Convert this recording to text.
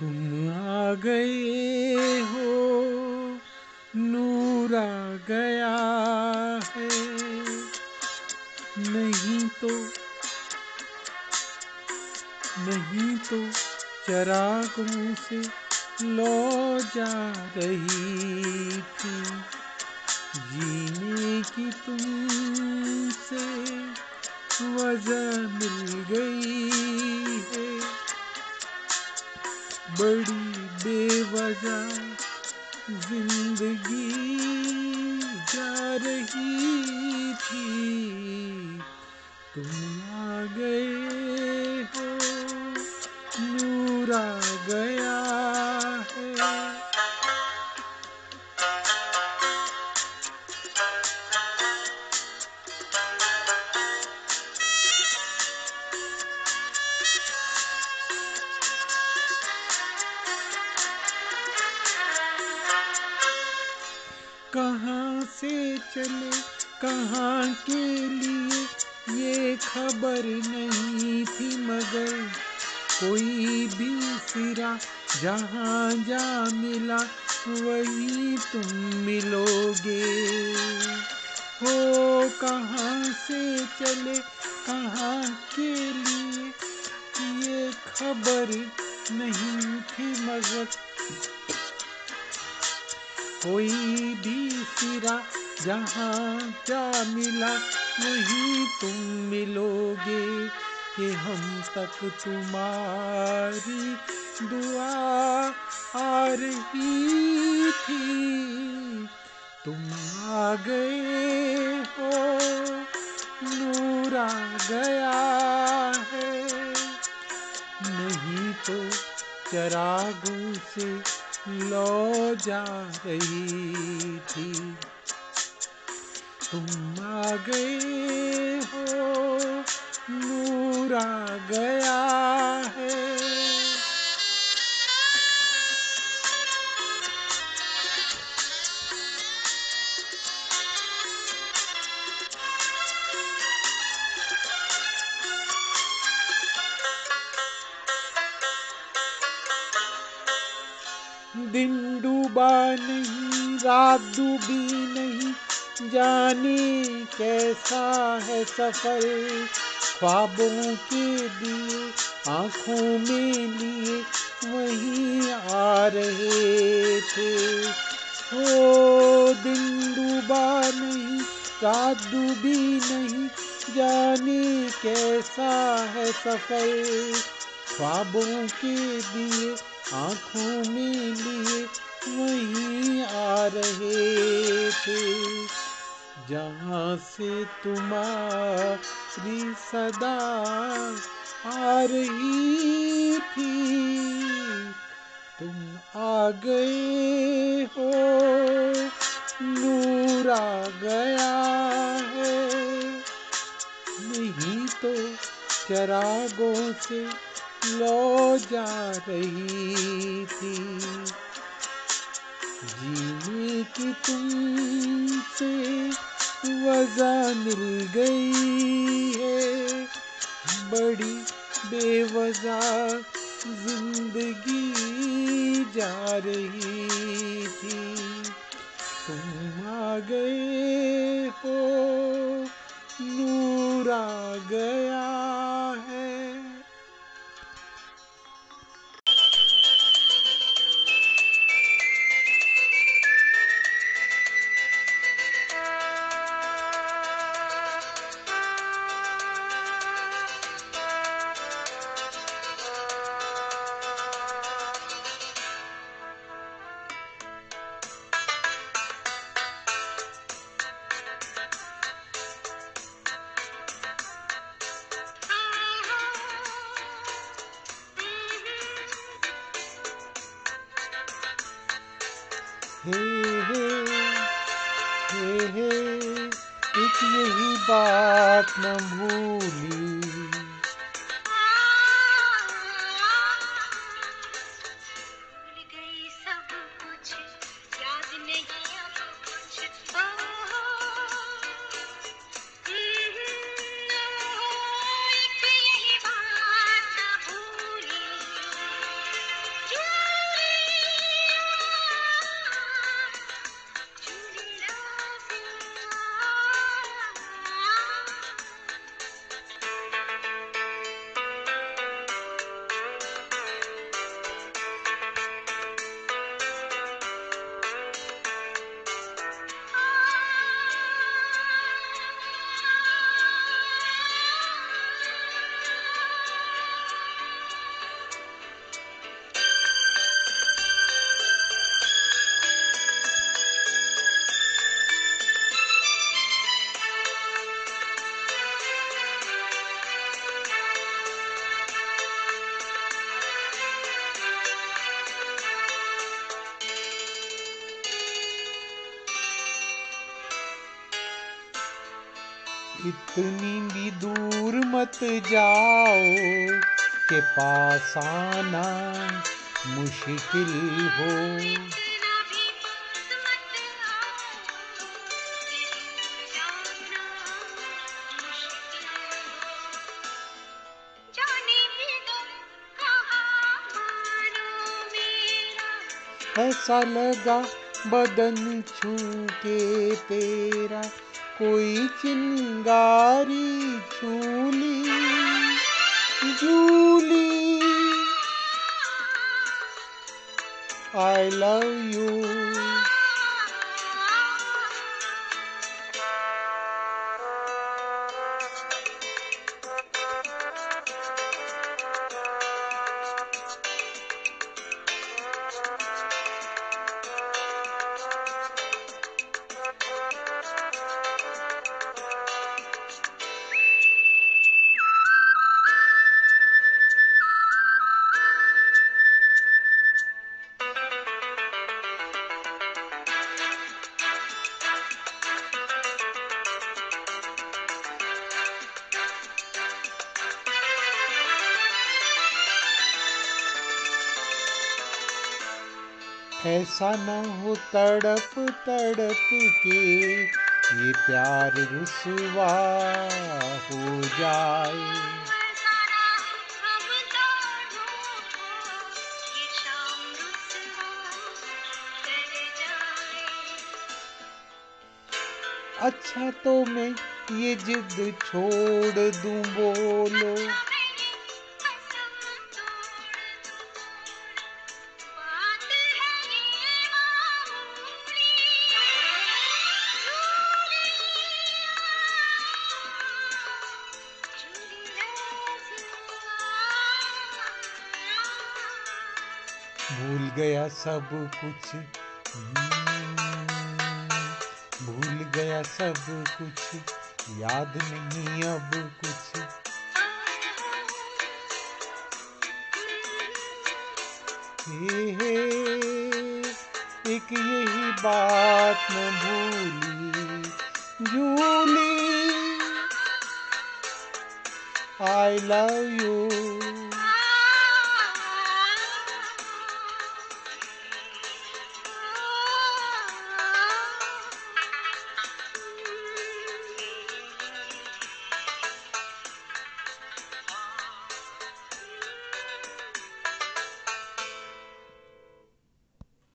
तुम आ गए हो, नूर आ गया है। नहीं तो नहीं तो चरागों से लो जा रही थी। जीने की तुमसे वजह मिल गई बड़ी बेवजह ज़िंदगी जा रही थी। तुम आ गए हो नूर आ गया कहाँ से चले? कहाँ के लिए? ये खबर नहीं थी मगर कोई भी सिरा जहाँ जा मिला, वही तुम मिलोगे। हो कहाँ से चले? कहाँ के लिए? ये खबर नहीं थी मगर कोई भी सिरा जहाँ जा मिला, वही तुम मिलोगे कि हम तक तुम्हारी दुआ आ रही थी। तुम आ गए हो, नूर आ गया है, नहीं तो चरागों से लो जा रही थी। तुम आ गए हो नूर आ गया दिन डूबा नहीं, रात डूबी नहीं। जाने कैसा है सफ़र, ख्वाबों के दिए, आँखों में लिए, वहीं आ रहे थे। ओ, दिन डूबा नहीं, रात डूबी नहीं। जाने कैसा है सफ़र, ख्वाबों के दिए आँखों में लिए वहीं आ रहे थे। जहाँ से तुम्हारी सदा आ रही थी, तुम आ गए हो, नूर आ गया है। नहीं तो चरागों से लो जा रही थी जीने की तुमसे वजह मिल गई है। बड़ी बेवजह ज़िंदगी जा रही थी। तुम आ गए हो। हे हे हे एक यही बात न भूली। इतनी भी दूर मत जाओ के पास आना मुश्किल हो। ऐसा लगा बदन छू के तेरा। कोई चिंगारी छूली जूली आई लव यू ऐसा न हो तड़प तड़प के ये प्यार रुसवा हो जाए। अच्छा तो मैं ये जिद छोड़ दूँ, बोलो। भूल गया सब कुछ। भूल गया सब कुछ। याद नहीं अब कुछ। हे हे, एक यही बात न भूली। Jully I love you